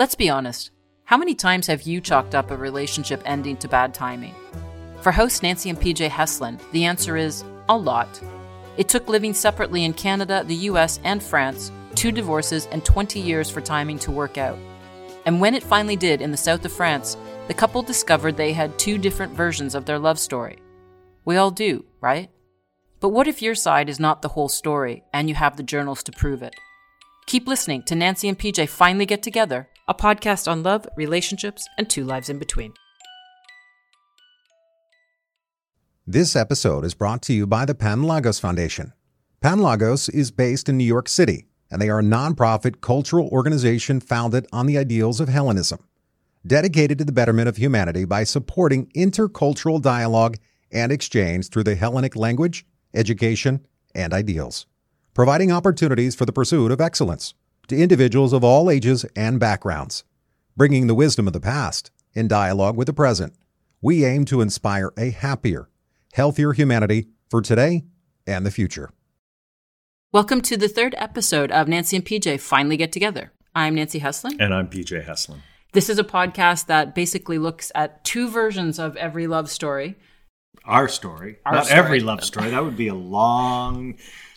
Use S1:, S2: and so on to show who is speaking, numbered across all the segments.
S1: Let's be honest. How many times have you chalked up a relationship ending to bad timing? For hosts Nancy and PJ Heslin, the answer is a lot. It took living separately in Canada, the US, and France, two divorces, and 20 years for timing to work out. And when it finally did in the south of France, the couple discovered they had two different versions of their love story. We all do, right? But what if your side is not the whole story and you have the journals to prove it? Keep listening to Nancy and PJ Finally Get Together, a podcast on love, relationships, and two lives in between.
S2: This episode is brought to you by the Pan Lagos Foundation. Pan Lagos is based in New York City, and they are a nonprofit cultural organization founded on the ideals of Hellenism, dedicated to the betterment of humanity by supporting intercultural dialogue and exchange through the Hellenic language, education, and ideals providing opportunities for the pursuit of excellence to individuals of all ages and backgrounds. Bringing the wisdom of the past in dialogue with the present, we aim to inspire a happier, healthier humanity for today and the future.
S1: Welcome to the third episode of Nancy and PJ Finally Get Together. I'm Nancy Heslin.
S3: And I'm PJ Heslin.
S1: This is a podcast that basically looks at two versions of every love story.
S3: Our story. Our Not story. every love story. That would be a long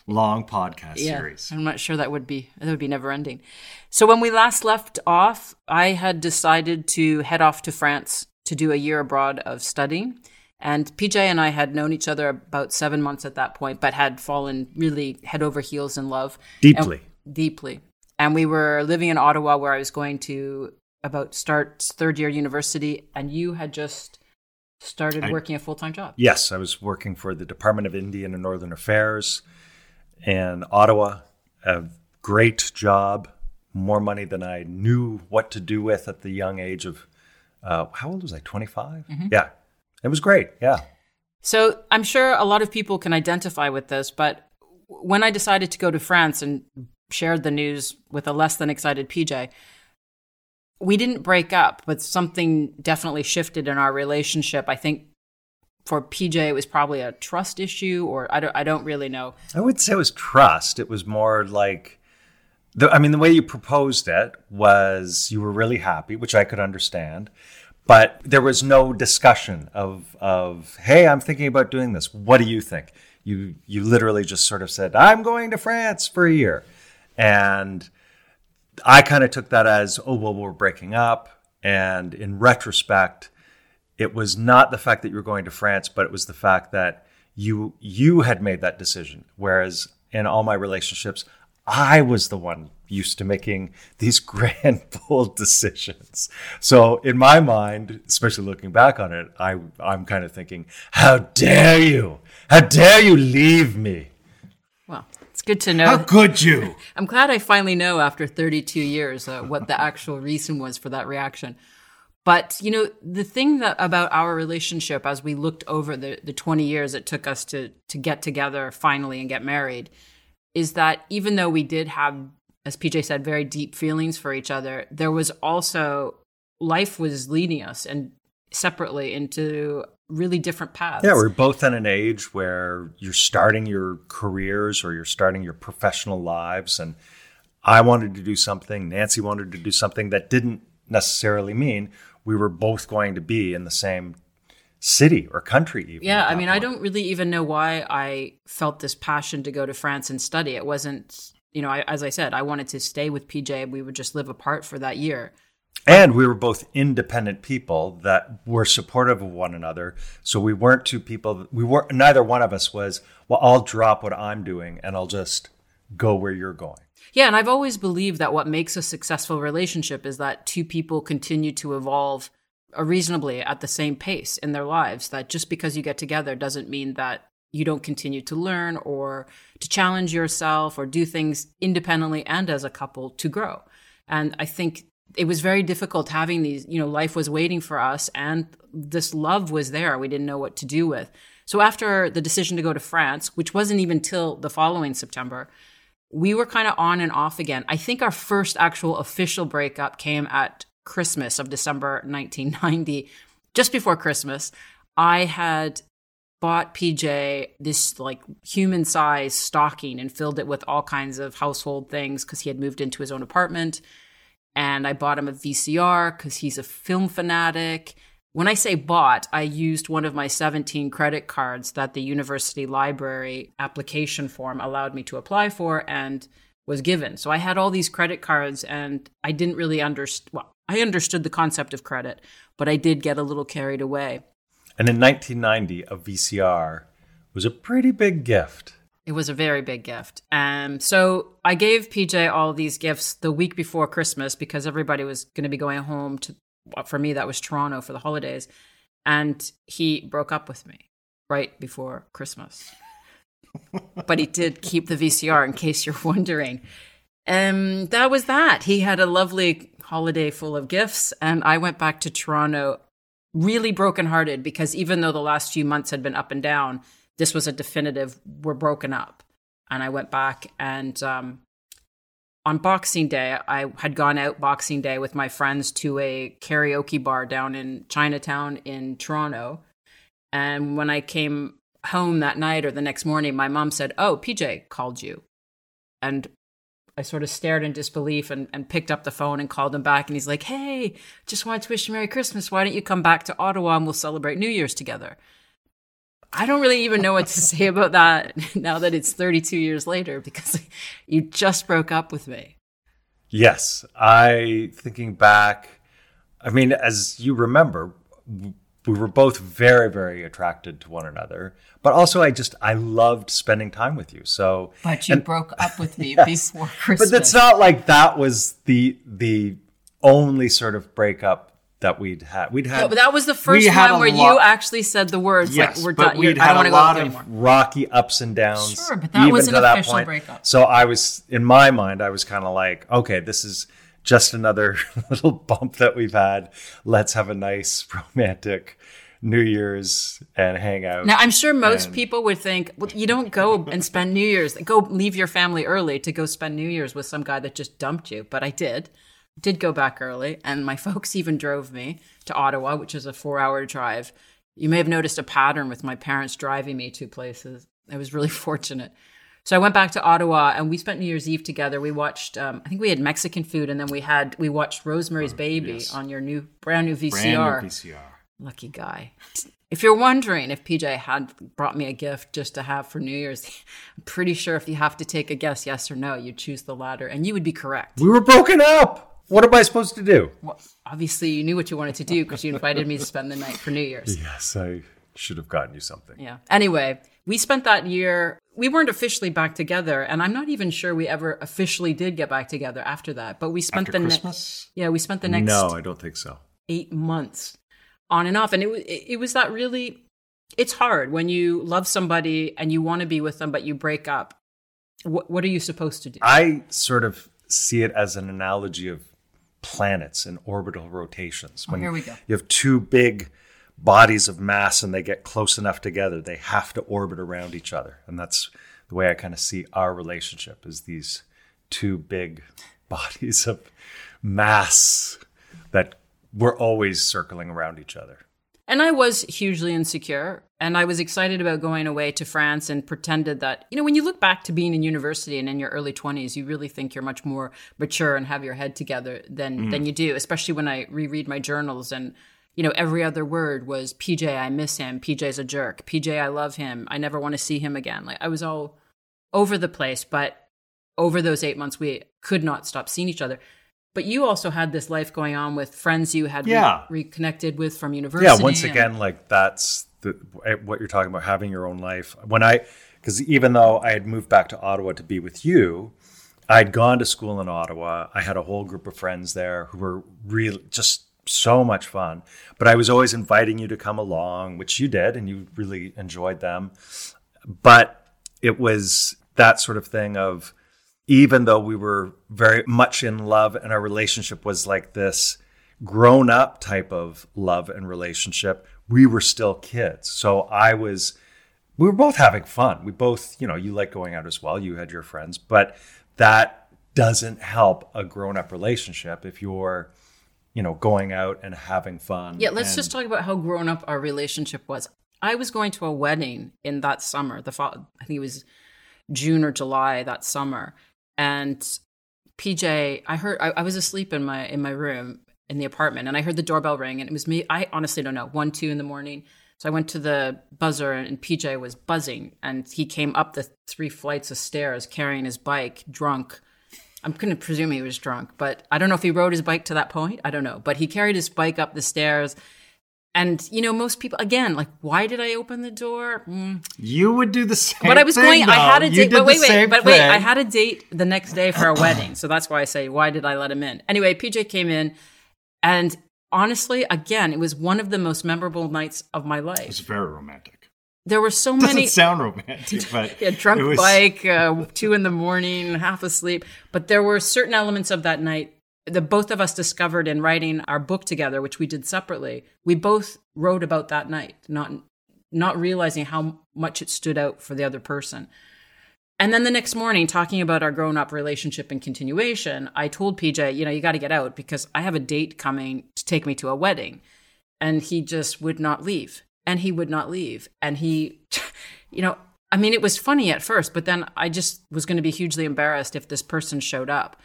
S3: long podcast yeah, series.
S1: I'm not sure that would be that would be never ending. So when we last left off, I had decided to head off to France to do a year abroad of studying. And PJ and I had known each other about seven months at that point, but had fallen really head over heels in love.
S3: Deeply.
S1: And, deeply. And we were living in Ottawa where I was going to about start third year university, and you had just started I, working a full time job.
S3: Yes, I was working for the Department of Indian and Northern Affairs and Ottawa. A great job, more money than I knew what to do with at the young age of uh, how old was I? 25? Mm-hmm. Yeah, it was great. Yeah.
S1: So I'm sure a lot of people can identify with this, but when I decided to go to France and shared the news with a less than excited PJ, we didn't break up, but something definitely shifted in our relationship. I think for PJ, it was probably a trust issue, or I don't, I don't really know.
S3: I would say it was trust. It was more like, the, I mean, the way you proposed it was you were really happy, which I could understand, but there was no discussion of, of, hey, I'm thinking about doing this. What do you think? You, you literally just sort of said, I'm going to France for a year, and I kind of took that as, oh, well, we're breaking up, and in retrospect it was not the fact that you were going to France, but it was the fact that you you had made that decision. Whereas in all my relationships, I was the one used to making these grand bold decisions. So in my mind, especially looking back on it, I I'm kind of thinking, how dare you? How dare you leave me?
S1: Well, it's good to know.
S3: How could you?
S1: I'm glad I finally know after 32 years uh, what the actual reason was for that reaction. But you know, the thing that about our relationship as we looked over the, the 20 years it took us to to get together finally and get married is that even though we did have, as PJ said, very deep feelings for each other, there was also life was leading us and separately into really different paths.
S3: Yeah, we're both in an age where you're starting your careers or you're starting your professional lives and I wanted to do something, Nancy wanted to do something that didn't necessarily mean we were both going to be in the same city or country even
S1: yeah i mean point. i don't really even know why i felt this passion to go to france and study. It wasn't you know I, as i said i wanted to stay with pj and we would just live apart for that year.
S3: And we were both independent people that were supportive of one another. So we weren't two people we weren't neither one of us was well i'll drop what i'm doing and i'll just go where you're going
S1: yeah, and I've always believed that what makes a successful relationship is that two people continue to evolve reasonably at the same pace in their lives. That just because you get together doesn't mean that you don't continue to learn or to challenge yourself or do things independently and as a couple to grow. And I think it was very difficult having these, you know, life was waiting for us and this love was there. We didn't know what to do with. So after the decision to go to France, which wasn't even till the following September, we were kind of on and off again. I think our first actual official breakup came at Christmas of December 1990. Just before Christmas, I had bought PJ this like human size stocking and filled it with all kinds of household things because he had moved into his own apartment. and I bought him a VCR because he's a film fanatic. When I say bought, I used one of my 17 credit cards that the university library application form allowed me to apply for and was given. So I had all these credit cards and I didn't really understand. Well, I understood the concept of credit, but I did get a little carried away.
S3: And in 1990, a VCR was a pretty big gift.
S1: It was a very big gift. Um, so I gave PJ all these gifts the week before Christmas because everybody was going to be going home to, for me, that was Toronto for the holidays. And he broke up with me right before Christmas. but he did keep the VCR in case you're wondering. Um, that was that. He had a lovely holiday full of gifts, and I went back to Toronto really brokenhearted because even though the last few months had been up and down, this was a definitive we're broken up. And I went back and um, on Boxing Day, I had gone out Boxing Day with my friends to a karaoke bar down in Chinatown in Toronto. And when I came home that night or the next morning, my mom said, Oh, PJ called you. And I sort of stared in disbelief and, and picked up the phone and called him back. And he's like, Hey, just wanted to wish you Merry Christmas. Why don't you come back to Ottawa and we'll celebrate New Year's together? I don't really even know what to say about that now that it's 32 years later because you just broke up with me.
S3: Yes. I, thinking back, I mean, as you remember, we were both very very attracted to one another but also i just i loved spending time with you so
S1: but you and, broke up with me yes, before christmas
S3: but it's not like that was the the only sort of breakup that we'd had we'd had
S1: no, that was the first time where lot, you actually said the words
S3: yes,
S1: like we're
S3: but
S1: done
S3: we'd had a lot of anymore. rocky ups and downs
S1: sure but that was an official breakup
S3: so i was in my mind i was kind of like okay this is just another little bump that we've had let's have a nice romantic New Year's and hang out.
S1: Now, I'm sure most and... people would think, well, you don't go and spend New Year's, go leave your family early to go spend New Year's with some guy that just dumped you. But I did, did go back early, and my folks even drove me to Ottawa, which is a four hour drive. You may have noticed a pattern with my parents driving me to places. I was really fortunate. So I went back to Ottawa and we spent New Year's Eve together. We watched, um, I think we had Mexican food, and then we had we watched Rosemary's Baby yes. on your new brand new VCR.
S3: Brand new VCR.
S1: Lucky guy. If you're wondering if PJ had brought me a gift just to have for New Year's, I'm pretty sure if you have to take a guess, yes or no, you'd choose the latter, and you would be correct.
S3: We were broken up. What am I supposed to do?
S1: Well, obviously, you knew what you wanted to do because you invited me to spend the night for New Year's.
S3: Yes, I should have gotten you something.
S1: Yeah. Anyway, we spent that year. We weren't officially back together, and I'm not even sure we ever officially did get back together after that. But we spent
S3: after
S1: the
S3: Christmas.
S1: Ne- yeah, we spent the next.
S3: No, I don't think so.
S1: Eight months on and off. And it, it, it was that really, it's hard when you love somebody and you want to be with them, but you break up. What, what are you supposed to do?
S3: I sort of see it as an analogy of planets and orbital rotations.
S1: Oh, when oh, here we go.
S3: You have two big bodies of mass and they get close enough together, they have to orbit around each other. And that's the way I kind of see our relationship is these two big bodies of mass that we're always circling around each other.
S1: And I was hugely insecure. And I was excited about going away to France and pretended that, you know, when you look back to being in university and in your early 20s, you really think you're much more mature and have your head together than, mm. than you do, especially when I reread my journals and, you know, every other word was PJ, I miss him. PJ's a jerk. PJ, I love him. I never want to see him again. Like I was all over the place. But over those eight months, we could not stop seeing each other. But you also had this life going on with friends you had
S3: yeah.
S1: re- reconnected with from university.
S3: Yeah, once again, like that's the, what you're talking about, having your own life. When I, because even though I had moved back to Ottawa to be with you, I'd gone to school in Ottawa. I had a whole group of friends there who were really just so much fun. But I was always inviting you to come along, which you did, and you really enjoyed them. But it was that sort of thing of, even though we were very much in love and our relationship was like this grown up type of love and relationship, we were still kids. So I was, we were both having fun. We both, you know, you like going out as well. You had your friends, but that doesn't help a grown up relationship if you're, you know, going out and having fun.
S1: Yeah, let's
S3: and,
S1: just talk about how grown up our relationship was. I was going to a wedding in that summer. The fall, I think it was June or July that summer, and PJ, I heard I, I was asleep in my in my room in the apartment, and I heard the doorbell ring, and it was me. I honestly don't know, one, two in the morning. So I went to the buzzer, and PJ was buzzing, and he came up the three flights of stairs carrying his bike, drunk. I'm going to presume he was drunk, but I don't know if he rode his bike to that point. I don't know, but he carried his bike up the stairs. And you know, most people again, like, why did I open the door? Mm.
S3: You would do the same.
S1: But I was
S3: thing,
S1: going. I had a date. But wait, wait. But wait.
S3: thing.
S1: I had a date the next day for a wedding, so that's why I say, why did I let him in? Anyway, PJ came in, and honestly, again, it was one of the most memorable nights of my life.
S4: It's
S1: life.
S4: very romantic.
S1: There were so
S4: Doesn't
S1: many.
S4: sound romantic, but
S1: Yeah, drunk
S4: it was,
S1: bike, uh, two in the morning, half asleep. But there were certain elements of that night that both of us discovered in writing our book together, which we did separately. We both wrote about that night, not not realizing how much it stood out for the other person. And then the next morning, talking about our grown up relationship and continuation, I told PJ, you know, you got to get out because I have a date coming to take me to a wedding. And he just would not leave. And he would not leave. And he, you know, I mean, it was funny at first, but then I just was going to be hugely embarrassed if this person showed up.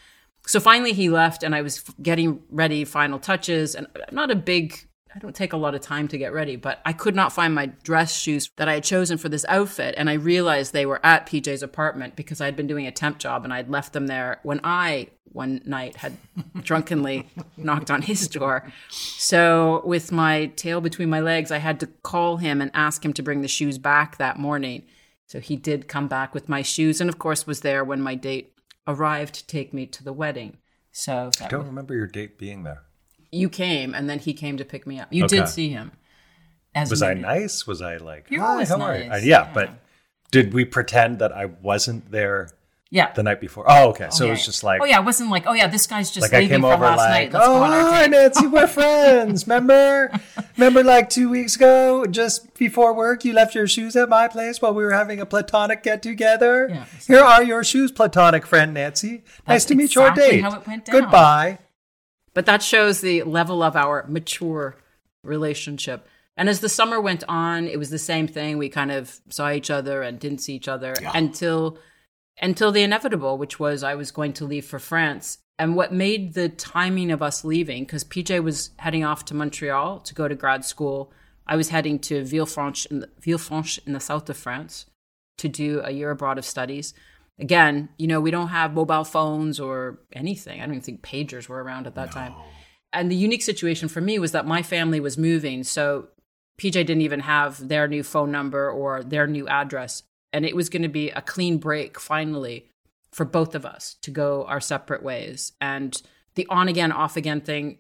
S1: So finally he left and I was getting ready, final touches. And I'm not a big, I don't take a lot of time to get ready, but I could not find my dress shoes that I had chosen for this outfit. And I realized they were at PJ's apartment because I had been doing a temp job and I'd left them there when I, one night, had drunkenly knocked on his door. So with my tail between my legs, I had to call him and ask him to bring the shoes back that morning. So he did come back with my shoes and, of course, was there when my date arrived to take me to the wedding. So
S3: I don't remember your date being there.
S1: You came and then he came to pick me up. You
S3: Okay.
S1: did see him. As
S3: Was I
S1: me.
S3: nice? Was I like,
S1: You're
S3: hi, how are you?
S1: nice,
S3: Uh, yeah,
S1: yeah.
S3: but did we pretend that I wasn't there
S1: Yeah.
S3: the night before? Oh, okay. So
S1: Oh,
S3: it was just like,
S1: oh yeah, it wasn't like, oh yeah, this guy's just
S3: like I
S1: leaving
S3: came over
S1: last
S3: like,
S1: night. Let's
S3: oh,
S1: go on our
S3: hi. Nancy, we're friends. Remember? Remember like two weeks ago, just before work, you left your shoes at my place while we were having a platonic get together?
S1: Yeah.
S3: Here are your shoes, platonic friend Nancy. nice to meet your
S1: exactly
S3: date.
S1: how it went down.
S3: Goodbye.
S1: But that shows the level of our mature relationship. And as the summer went on, it was the same thing. We kind of saw each other and didn't see each other until until the inevitable, which was I was going to leave for France. And what made the timing of us leaving, because PJ was heading off to Montreal to go to grad school, I was heading to Villefranche in the, Villefranche in the south of France to do a year abroad of studies. Again, you know, we don't have mobile phones or anything. I don't even think pagers were around at that time. And the unique situation for me was that my family was moving. So PJ didn't even have their new phone number or their new address. And it was going to be a clean break finally for both of us to go our separate ways. And the on again, off again thing,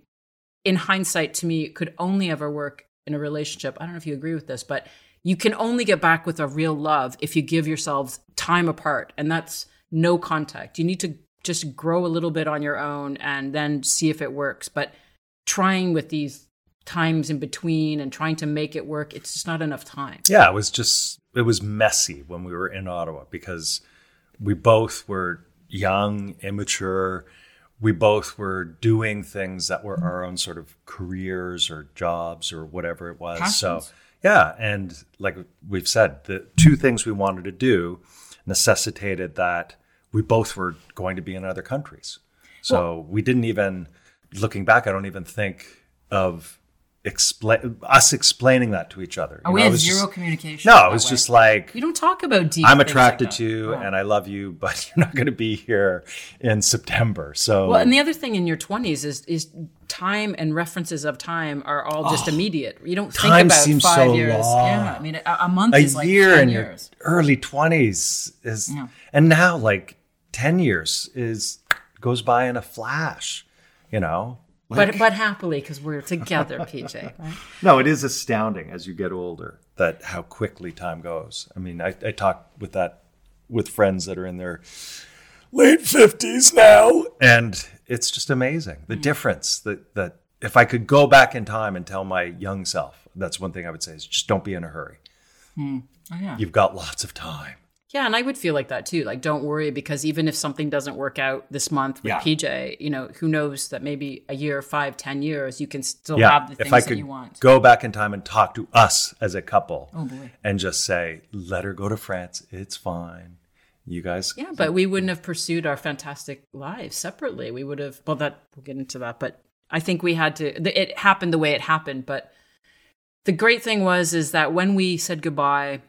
S1: in hindsight, to me, could only ever work in a relationship. I don't know if you agree with this, but you can only get back with a real love if you give yourselves time apart. And that's no contact. You need to just grow a little bit on your own and then see if it works. But trying with these times in between and trying to make it work, it's just not enough time.
S3: Yeah, it was just it was messy when we were in Ottawa because we both were young, immature. We both were doing things that were our own sort of careers or jobs or whatever it was. So
S1: Passions.
S3: Yeah, and like we've said, the two things we wanted to do necessitated that we both were going to be in other countries. So we didn't even looking back, I don't even think of explain us explaining that to each other.
S1: Oh,
S3: You
S1: we
S3: know,
S1: had zero
S3: just-
S1: communication.
S3: no, it was
S1: way.
S3: just like
S1: we don't talk about deep.
S3: I'm
S1: things like
S3: attracted to you
S1: Oh.
S3: and I love you, but you're not going to be here in September. So
S1: Well, and the other thing in your 20s is is time and references of time are all just immediate. You don't think
S3: Oh,
S1: about
S3: seems
S1: five
S3: so
S1: years.
S3: long.
S1: Yeah, I mean, a, a month
S3: a
S1: is like
S3: year
S1: 10
S3: in your early 20s is,
S1: Yeah.
S3: and now like 10 years is goes by in a flash, you know?
S1: But but happily because we're together, PJ. Right?
S3: No, it is astounding as you get older that how quickly time goes. I mean, I, I talk with that with friends that are in their late fifties now, and it's just amazing the hmm. difference that that if I could go back in time and tell my young self, that's one thing I would say is just don't be in a hurry. Hmm.
S1: Oh, yeah.
S3: You've got lots of time.
S1: Yeah, and I would feel like that too. Like, don't worry because even if something doesn't work out this month with
S4: Yeah.
S1: PJ, you know, who knows that maybe a year, five, ten years, you can still
S3: Yeah,
S1: have the
S3: if
S1: things
S3: I
S1: that you want.
S3: go back in time and talk to us as a couple,
S1: Oh, boy.
S3: and just say, let her go to France. It's fine. You guys.
S1: Yeah, but we wouldn't have pursued our fantastic lives separately. We would have. Well, that we'll get into that, but I think we had to. It happened the way it happened, but the great thing was is that when we said goodbye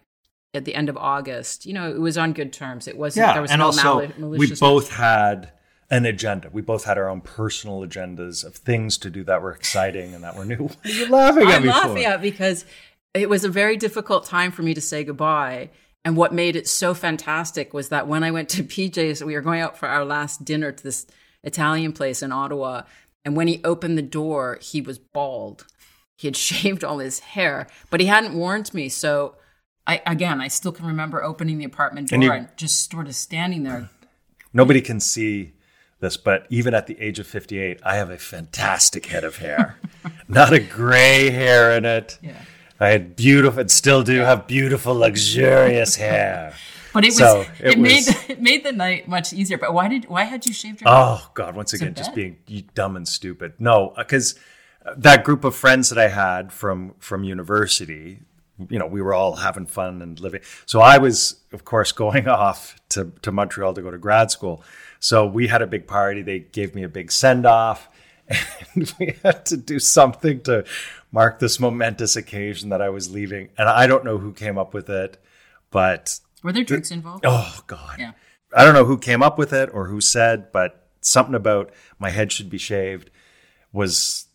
S1: at the end of August, you know, it was on good terms. It wasn't.
S3: Yeah,
S1: there was
S3: and
S1: no
S3: also we both had an agenda. We both had our own personal agendas of things to do that were exciting and that were new. What are you laughing at
S1: I'm
S3: me
S1: laughing
S3: for?
S1: at because it was a very difficult time for me to say goodbye. And what made it so fantastic was that when I went to PJ's, we were going out for our last dinner to this Italian place in Ottawa. And when he opened the door, he was bald. He had shaved all his hair, but he hadn't warned me. So I, again, I still can remember opening the apartment door
S3: And
S1: and, just sort of standing there.
S3: Nobody can see this, but even at the age of 58, I have a fantastic head of hair. Not a gray hair in it.
S1: Yeah.
S3: I had beautiful, and still do have beautiful, luxurious hair.
S1: But it was,
S3: So,
S1: it,
S3: it
S1: made,
S3: was-
S1: it made the night much easier. But why did, why had you shaved your
S3: Oh God! Once again, just being dumb and stupid. No, uh, because uh, that group of friends that I had from from university, you know, we were all having fun and living. So I was, of course, going off to to Montreal to go to grad school. So we had a big party. They gave me a big send off, and we had to do something to mark this momentous occasion that I was leaving. And I don't know who came up with it, but
S1: Were there drinks involved?
S3: Oh God.
S1: Yeah.
S3: I don't know who came up with it or who said, but something about my head should be shaved was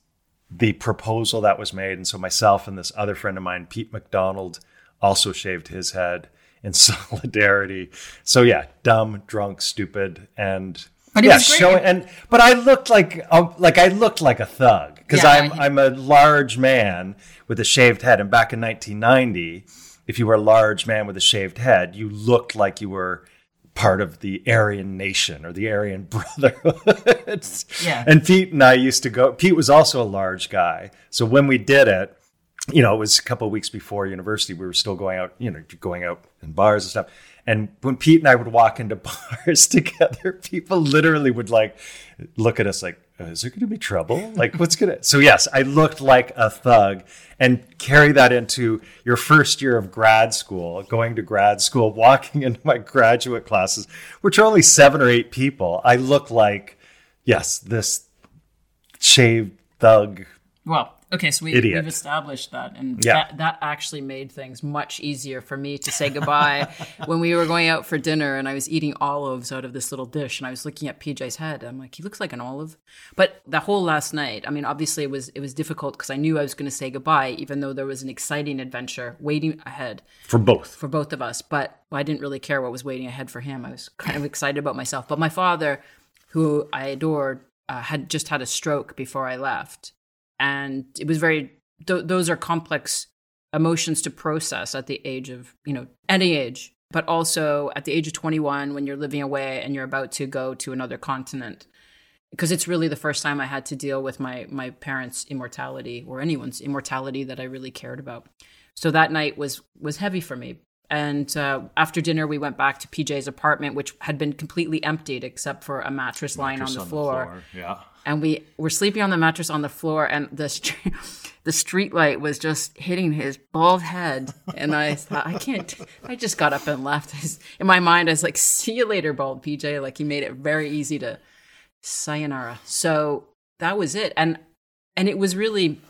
S3: the proposal that was made. And so myself and this other friend of mine, Pete McDonald, also shaved his head in solidarity. So yeah, dumb, drunk, stupid, and
S1: But
S3: yeah, showing and but I looked like um, like I looked like a thug because
S1: Yeah,
S3: I'm I'm a large man with a shaved head, and back in 1990, if you were a large man with a shaved head, you looked like you were part of the Aryan nation or the Aryan Brotherhood.
S1: Yeah.
S3: And Pete and I used to go. Pete was also a large guy, so when we did it, you know, it was a couple of weeks before university. We were still going out, you know, going out in bars and stuff. And when Pete and I would walk into bars together, people literally would like look at us like, "Uh, "Is there going to be trouble? Like, what's gonna?" So yes, I looked like a thug, and carry that into your first year of grad school, going to grad school, walking into my graduate classes, which are only seven or eight people. I look like, yes, this shaved thug
S1: Well, okay, so we, we've established that, and
S3: Yeah.
S1: that, that actually made things much easier for me to say goodbye when we were going out for dinner, and I was eating olives out of this little dish, and I was looking at PJ's head. I'm like, he looks like an olive. But the whole last night, I mean, obviously it was it was difficult because I knew I was going to say goodbye, even though there was an exciting adventure waiting ahead
S3: for both.
S1: for both of us. But I didn't really care what was waiting ahead for him. I was kind of excited about myself. But my father, who I adored, uh, had just had a stroke before I left, and it was very. Th- those are complex emotions to process at the age of you know any age, but also at the age of twenty one when you're living away and you're about to go to another continent. Because it's really the first time I had to deal with my my parents' immortality or anyone's immortality that I really cared about. So that night was was heavy for me. And uh, after dinner, we went back to PJ's apartment, which had been completely emptied except for a mattress lying on
S4: Mattress
S1: the floor.
S4: Yeah.
S1: And we were sleeping on the mattress on the floor, and the st- the street light was just hitting his bald head. And I thought, I can't. I just got up and left. In my mind, I was like, "See you later, bald PJ." Like he made it very easy to sayonara. So that was it, and and it was really,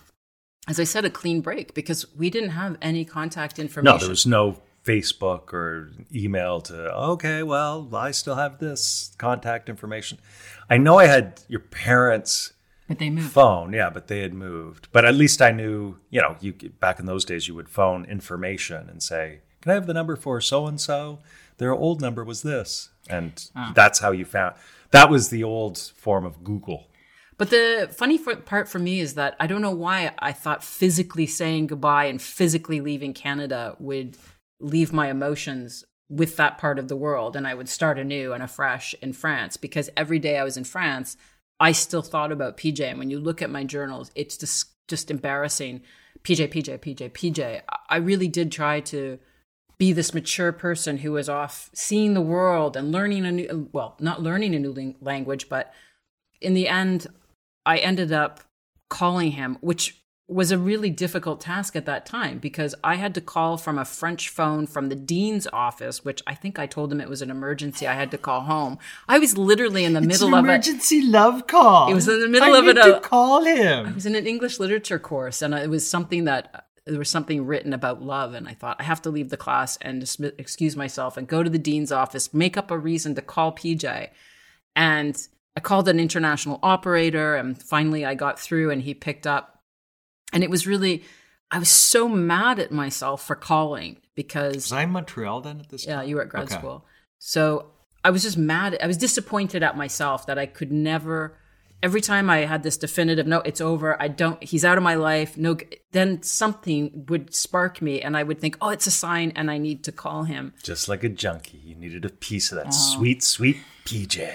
S1: as I said, a clean break because we didn't have any contact information.
S3: No, there was no Facebook or email to, okay, well, I still have this contact information. I know I had your parents'
S1: but they moved.
S3: phone, yeah, but they had moved. But at least I knew, you know, you back in those days, you would phone information and say, can I have the number for so and so? Their old number was this. And ah. that's how you found. That was the old form of Google.
S1: But the funny part for me is that I don't know why I thought physically saying goodbye and physically leaving Canada would leave my emotions with that part of the world and I would start anew and afresh in France because every day I was in France, I still thought about PJ. And when you look at my journals, it's just, just embarrassing. PJ, PJ, PJ, PJ. I- really did try to be this mature person who was off seeing the world and learning a new, well, not learning a new language, but in the end, I ended up calling him, which was a really difficult task at that time because I had to call from a French phone from the dean's office, which I think I told him it was an emergency. I had to call home. I was literally in the
S4: It's
S1: middle
S4: an
S1: of it.
S4: emergency love call.
S1: It was in the middle of it.
S4: I
S1: of
S4: need
S1: it,
S4: to call
S1: I was in an English literature course, and it was something that there was something written about love, and I thought I have to leave the class and dismiss, excuse myself and go to the dean's office, make up a reason to call PJ, and I called an international operator, and finally I got through, and he picked up, and it was really, I was so mad at myself for calling because
S4: Was I in Montreal then at this
S1: yeah,
S4: time?
S1: you were at grad
S4: Okay.
S1: school. So I was just mad. I was disappointed at myself that I could never. Every time I had this definitive, no, it's over. I don't. He's out of my life. No. Then something would spark me, and I would think, oh, it's a sign, and I need to call him.
S3: Just like a junkie, you needed a piece of that
S1: Oh.
S3: sweet, sweet PJ.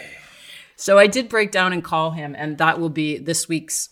S1: So I did break down and call him, and that will be this week's.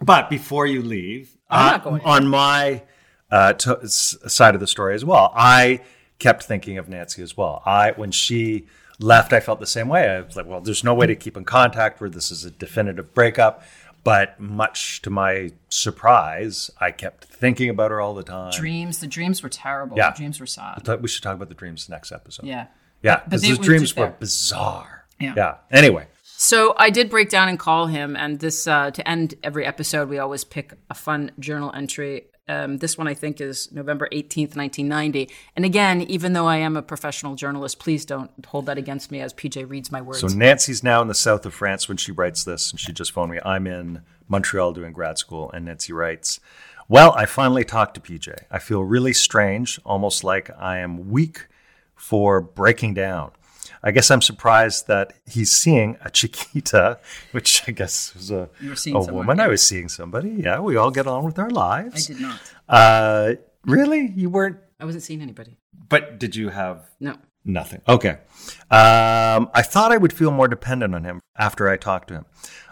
S4: But before you leave,
S1: I'm
S3: Uh,
S1: not going.
S3: on my uh, to- side of the story as well. I kept thinking of Nancy as well. I when she left, I felt the same way. I was like, well, there's no way to keep in contact where this is a definitive breakup. But much to my surprise, I kept thinking about her all the time.
S1: Dreams. The dreams were terrible.
S3: Yeah.
S1: The dreams were sad.
S3: Thought We should talk about the dreams next episode.
S1: Yeah.
S3: yeah,
S1: But
S3: because
S1: they
S3: those
S1: were
S3: dreams
S1: just
S3: were
S1: there.
S3: bizarre.
S1: Yeah.
S3: yeah. Anyway,
S1: So I did break down and call him, and this uh, to end every episode, we always pick a fun journal entry. Um, this one I think is November eighteenth, nineteen ninety. And again, even though I am a professional journalist, please don't hold that against me as PJ reads my words.
S3: So Nancy's now in the south of France when she writes this, and she just phoned me. I'm in Montreal doing grad school, and Nancy writes, Well, I finally talked to PJ. I feel really strange, almost like I am weak for breaking down. I guess I'm surprised that he's seeing a Chiquita, which I guess was a,
S1: You were seeing
S3: a
S1: someone,
S3: woman.
S1: yeah.
S3: I was seeing somebody. Yeah, we all get on with our lives.
S1: I did not.
S3: Uh, really? You weren't?
S1: I wasn't seeing anybody.
S4: but did you have
S1: No.
S3: Nothing. Okay. Um, I thought I would feel more dependent on him after I talked to him.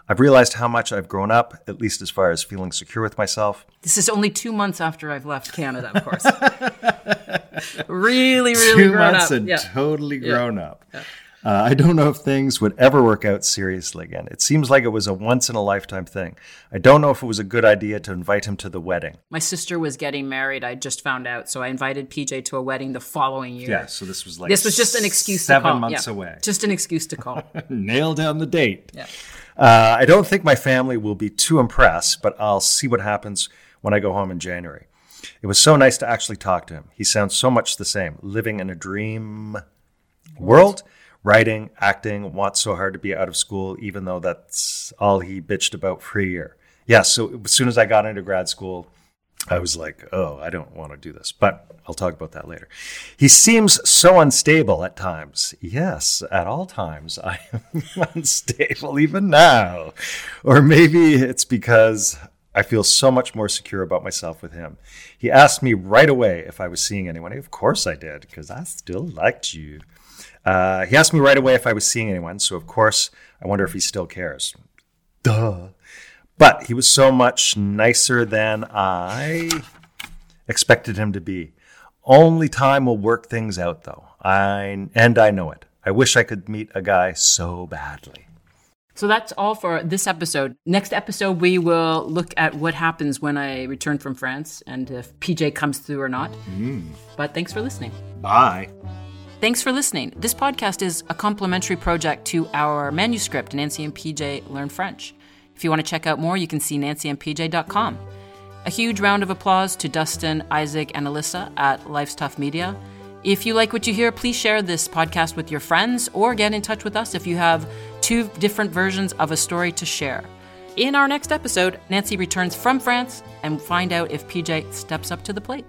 S3: I've realized how much I've grown up, at least as far as feeling secure with myself.
S1: This is only two months after I've left Canada, of course. really, really
S4: two
S1: grown
S4: months
S1: up.
S4: and
S1: Yeah.
S4: totally grown up? Uh, I don't know if things would ever work out seriously again. It seems like it was a once in a lifetime thing. I don't know if it was a good idea to invite him to the wedding.
S1: My sister was getting married. I just found out, so I invited PJ to a wedding the following year.
S4: Yeah, so this was like
S1: This was just an excuse
S4: seven
S1: to call.
S4: months
S1: Yeah.
S4: away.
S1: Just an excuse to call.
S4: Nail down the date.
S1: Yeah.
S3: Uh, I don't think my family will be too impressed, but I'll see what happens when I go home in January. It was so nice to actually talk to him. He sounds so much the same, living in a dream world, writing, acting, wants so hard to be out of school, even though that's all he bitched about for a year. Yeah, so as soon as I got into grad school, I was like, oh, I don't want to do this, but I'll talk about that later. He seems so unstable at times. Yes, at all times I am unstable, even now. Or maybe it's because I feel so much more secure about myself with him. He asked me right away if I was seeing anyone. Of course I did, because I still liked you. Uh, he asked me right away if I was seeing anyone, so of course I wonder if he still cares. Duh. But he was so much nicer than I expected him to be. Only time will work things out, though. I and I know it. I wish I could meet a guy so badly.
S1: So that's all for this episode. Next episode, we will look at what happens when I return from France and if PJ comes through or not. But thanks for listening.
S4: Bye.
S1: Thanks for listening. This podcast is a complimentary project to our manuscript, Nancy and PJ Learn French. If you want to check out more, you can see nancyandpj.com. A huge round of applause to Dustin, Isaac, and Alyssa at Life's Tough Media. If you like what you hear, please share this podcast with your friends or get in touch with us if you have two different versions of a story to share. In our next episode, Nancy returns from France and find out if PJ steps up to the plate.